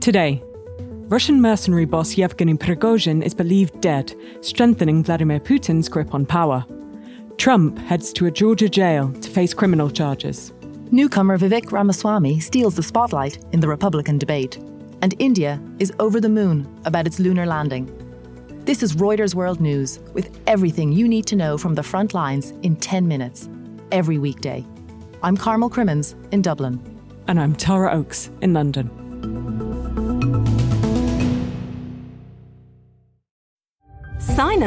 Today, Russian mercenary boss Yevgeny Prigozhin is believed dead, strengthening Vladimir Putin's grip on power. Trump heads to a Georgia jail to face criminal charges. Newcomer Vivek Ramaswamy steals the spotlight in the Republican debate. And India is over the moon about its lunar landing. This is Reuters World News with everything you need to know from the front lines in 10 minutes, every weekday. I'm Carmel Crimmins in Dublin. And I'm Tara Oakes in London.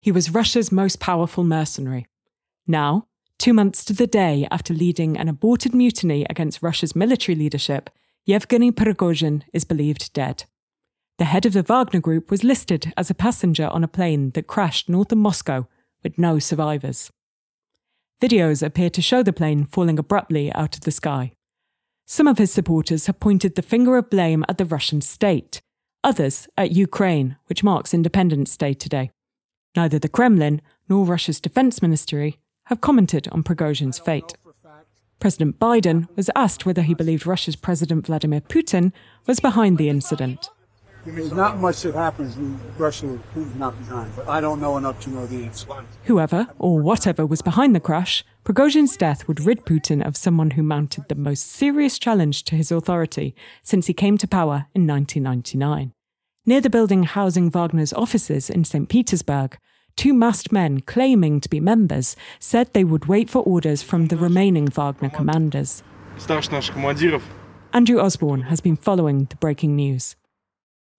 He was Russia's most powerful mercenary. Now, two months to the day after leading an aborted mutiny against Russia's military leadership, Yevgeny Prigozhin is believed dead. The head of the Wagner Group was listed as a passenger on a plane that crashed north of Moscow with no survivors. Videos appear to show the plane falling abruptly out of the sky. Some of his supporters have pointed the finger of blame at the Russian state, others at Ukraine, which marks Independence Day today. Neither the Kremlin nor Russia's defense ministry have commented on Prigozhin's fate. President Biden was asked whether he believed Russia's President Vladimir Putin was behind the incident. There's not much that happens when Russia is not behind, but I don't know enough to know the answer. Whoever or whatever was behind the crash, Prigozhin's death would rid Putin of someone who mounted the most serious challenge to his authority since he came to power in 1999. Near the building housing Wagner's offices in St. Petersburg, two masked men claiming to be members said they would wait for orders from the remaining Wagner commanders. Andrew Osborn has been following the breaking news.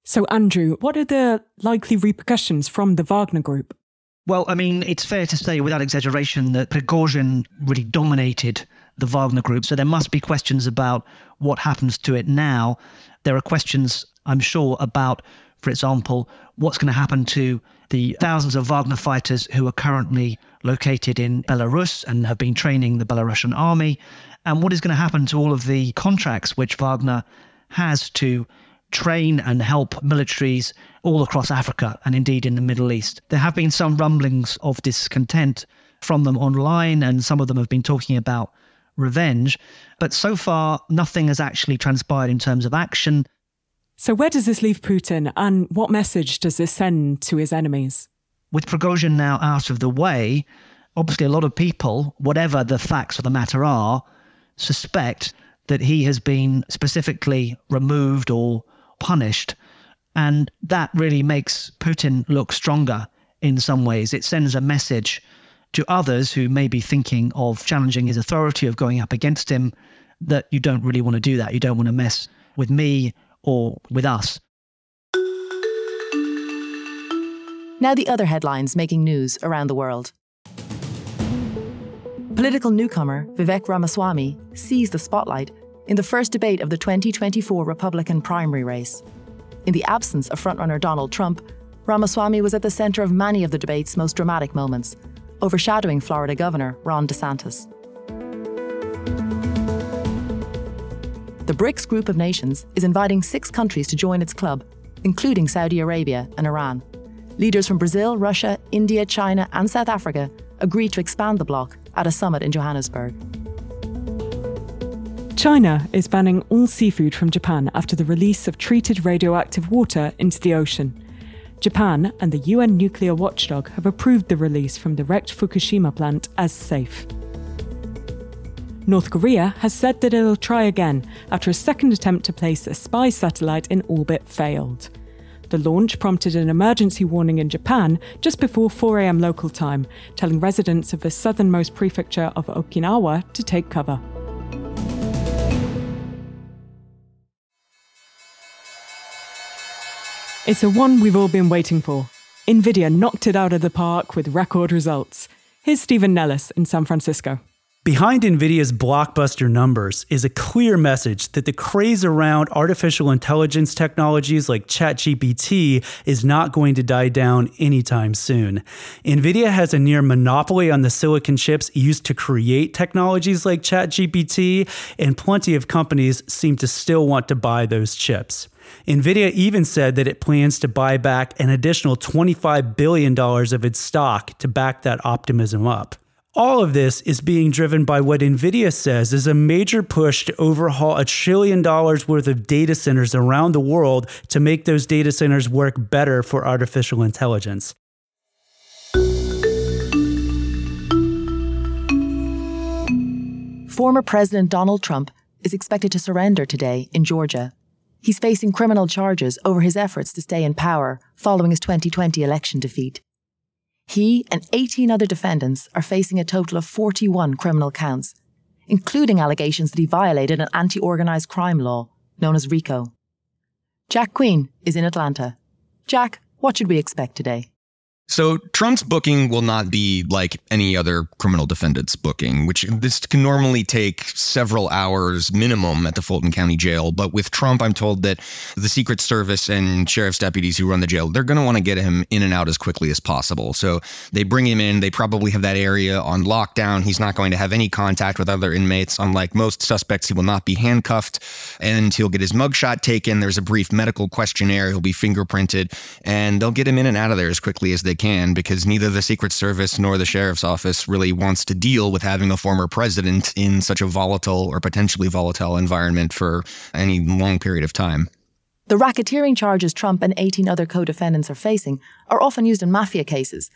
So, Andrew, what are the likely repercussions from the Wagner group? Well, I mean, it's fair to say without exaggeration that Prigozhin really dominated the Wagner group. So there must be questions about what happens to it now. There are questions I'm sure, about, for example, what's going to happen to the thousands of Wagner fighters who are currently located in Belarus and have been training the Belarusian army, and what is going to happen to all of the contracts which Wagner has to train and help militaries all across Africa and indeed in the Middle East. There have been some rumblings of discontent from them online, and some of them have been talking about revenge. But so far, nothing has actually transpired in terms of action. So, where does this leave Putin, and what message does this send to his enemies? With Prigozhin now out of the way, obviously a lot of people, whatever the facts of the matter are, suspect that he has been specifically removed or punished. And that really makes Putin look stronger in some ways. It sends a message to others who may be thinking of challenging his authority, of going up against him, that you don't really want to do that. You don't want to mess with me or with us. Now, the other headlines making news around the world. Political newcomer Vivek Ramaswamy seized the spotlight in the first debate of the 2024 Republican primary race. In the absence of frontrunner Donald Trump, Ramaswamy was at the center of many of the debate's most dramatic moments, overshadowing Florida Governor Ron DeSantis. The BRICS group of nations is inviting six countries to join its club, including Saudi Arabia and Iran. Leaders from Brazil, Russia, India, China, and South Africa agreed to expand the bloc at a summit in Johannesburg. China is banning all seafood from Japan after the release of treated radioactive water into the ocean. Japan and the UN nuclear watchdog have approved the release from the wrecked Fukushima plant as safe. North Korea has said that it'll try again after a second attempt to place a spy satellite in orbit failed. The launch prompted an emergency warning in Japan just before 4am local time, telling residents of the southernmost prefecture of Okinawa to take cover. It's the one we've all been waiting for. Nvidia knocked it out of the park with record results. Here's Stephen Nellis in San Francisco. Behind NVIDIA's blockbuster numbers is a clear message that the craze around artificial intelligence technologies like ChatGPT is not going to die down anytime soon. NVIDIA has a near monopoly on the silicon chips used to create technologies like ChatGPT, and plenty of companies seem to still want to buy those chips. NVIDIA even said that it plans to buy back an additional $25 billion of its stock to back that optimism up. All of this is being driven by what NVIDIA says is a major push to overhaul a trillion dollars worth of data centers around the world to make those data centers work better for artificial intelligence. Former President Donald Trump is expected to surrender today in Georgia. He's facing criminal charges over his efforts to stay in power following his 2020 election defeat. He and 18 other defendants are facing a total of 41 criminal counts, including allegations that he violated an anti organised crime law known as RICO. Jack Queen is in Atlanta. Jack, what should we expect today? So Trump's booking will not be like any other criminal defendant's booking, which this can normally take several hours minimum at the Fulton County Jail. But with Trump, I'm told that the Secret Service and sheriff's deputies who run the jail, they're going to want to get him in and out as quickly as possible. So they bring him in. They probably have that area on lockdown. He's not going to have any contact with other inmates. Unlike most suspects, he will not be handcuffed and he'll get his mugshot taken. There's a brief medical questionnaire. He'll be fingerprinted and they'll get him in and out of there as quickly as they can because neither the Secret Service nor the sheriff's office really wants to deal with having a former president in such a volatile or potentially volatile environment for any long period of time. The racketeering charges Trump and 18 other co defendants are facing are often used in mafia cases.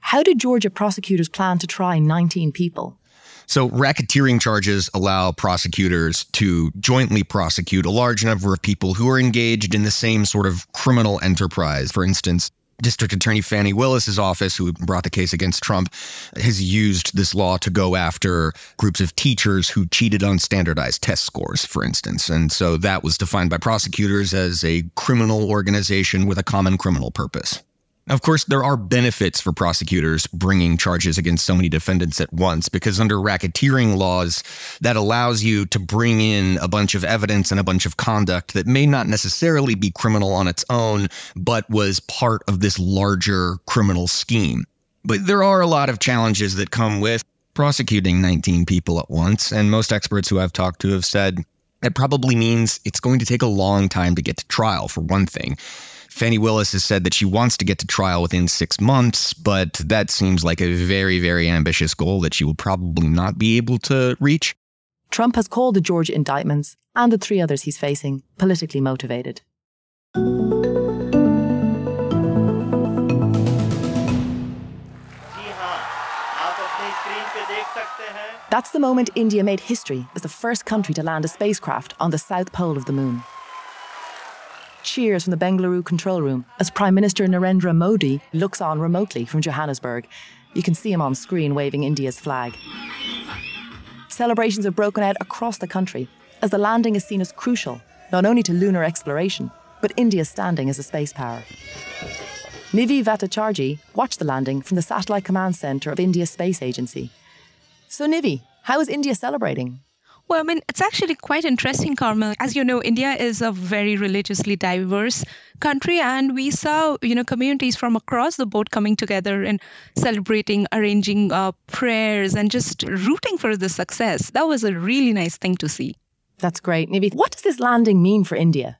How do Georgia prosecutors plan to try 19 people? So, racketeering charges allow prosecutors to jointly prosecute a large number of people who are engaged in the same sort of criminal enterprise. For instance, District Attorney Fani Willis's office, who brought the case against Trump, has used this law to go after groups of teachers who cheated on standardized test scores, for instance. And so that was defined by prosecutors as a criminal organization with a common criminal purpose. Of course, there are benefits for prosecutors bringing charges against so many defendants at once because under racketeering laws, that allows you to bring in a bunch of evidence and a bunch of conduct that may not necessarily be criminal on its own, but was part of this larger criminal scheme. But there are a lot of challenges that come with prosecuting 19 people at once, and most experts who I've talked to have said that probably means it's going to take a long time to get to trial, for one thing. Fani Willis has said that she wants to get to trial within six months, but that seems like a very, very ambitious goal that she will probably not be able to reach. Trump has called the Georgia indictments and the three others he's facing politically motivated. That's the moment India made history as the first country to land a spacecraft on the south pole of the moon cheers from the Bengaluru control room as Prime Minister Narendra Modi looks on remotely from Johannesburg. You can see him on screen waving India's flag. Celebrations have broken out across the country as the landing is seen as crucial, not only to lunar exploration, but India's standing as a space power. Nivi Bhattacharjee watched the landing from the Satellite Command Centre of India's Space Agency. So, Nivi, how is India celebrating? Well, I mean, it's actually quite interesting, Carmel. As you know, India is a very religiously diverse country, and we saw, you know, communities from across the board coming together and celebrating, arranging uh, prayers, and just rooting for the success. That was a really nice thing to see. That's great. Nivi, what does this landing mean for India?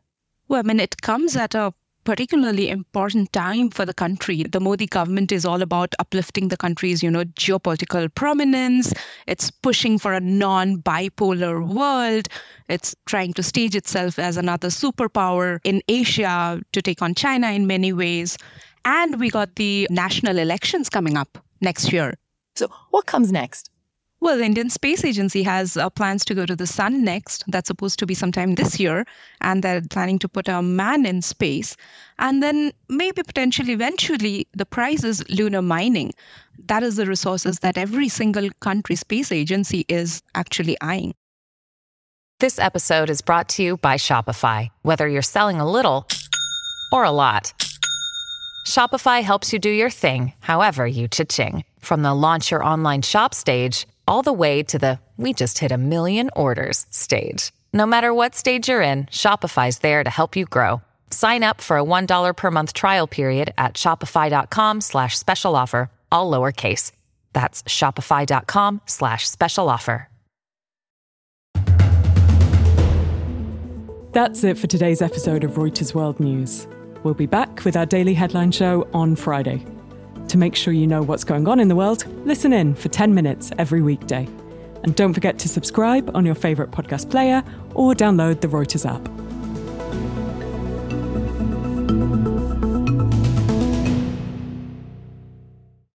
Well, I mean, it comes at a particularly important time for the country. The Modi government is all about uplifting the country's, you know, geopolitical prominence. It's pushing for a non-bipolar world. It's trying to stage itself as another superpower in Asia to take on China in many ways. And we got the national elections coming up next year. So, what comes next? Well, the Indian Space Agency has uh, plans to go to the sun next. That's supposed to be sometime this year. And they're planning to put a man in space. And then maybe potentially eventually the prize is lunar mining. That is the resources that every single country space agency is actually eyeing. This episode is brought to you by Shopify. Whether you're selling a little or a lot, Shopify helps you do your thing, however you cha-ching. From the launch your online shop stage all the way to the we just hit a million orders stage. No matter what stage you're in, Shopify's there to help you grow. Sign up for a $1 per month trial period at shopify.com slash special offer, all lowercase. That's shopify.com slash special offer. That's it for today's episode of Reuters World News. We'll be back with our daily headline show on Friday. To make sure you know what's going on in the world, listen in for 10 minutes every weekday. And don't forget to subscribe on your favourite podcast player or download the Reuters app.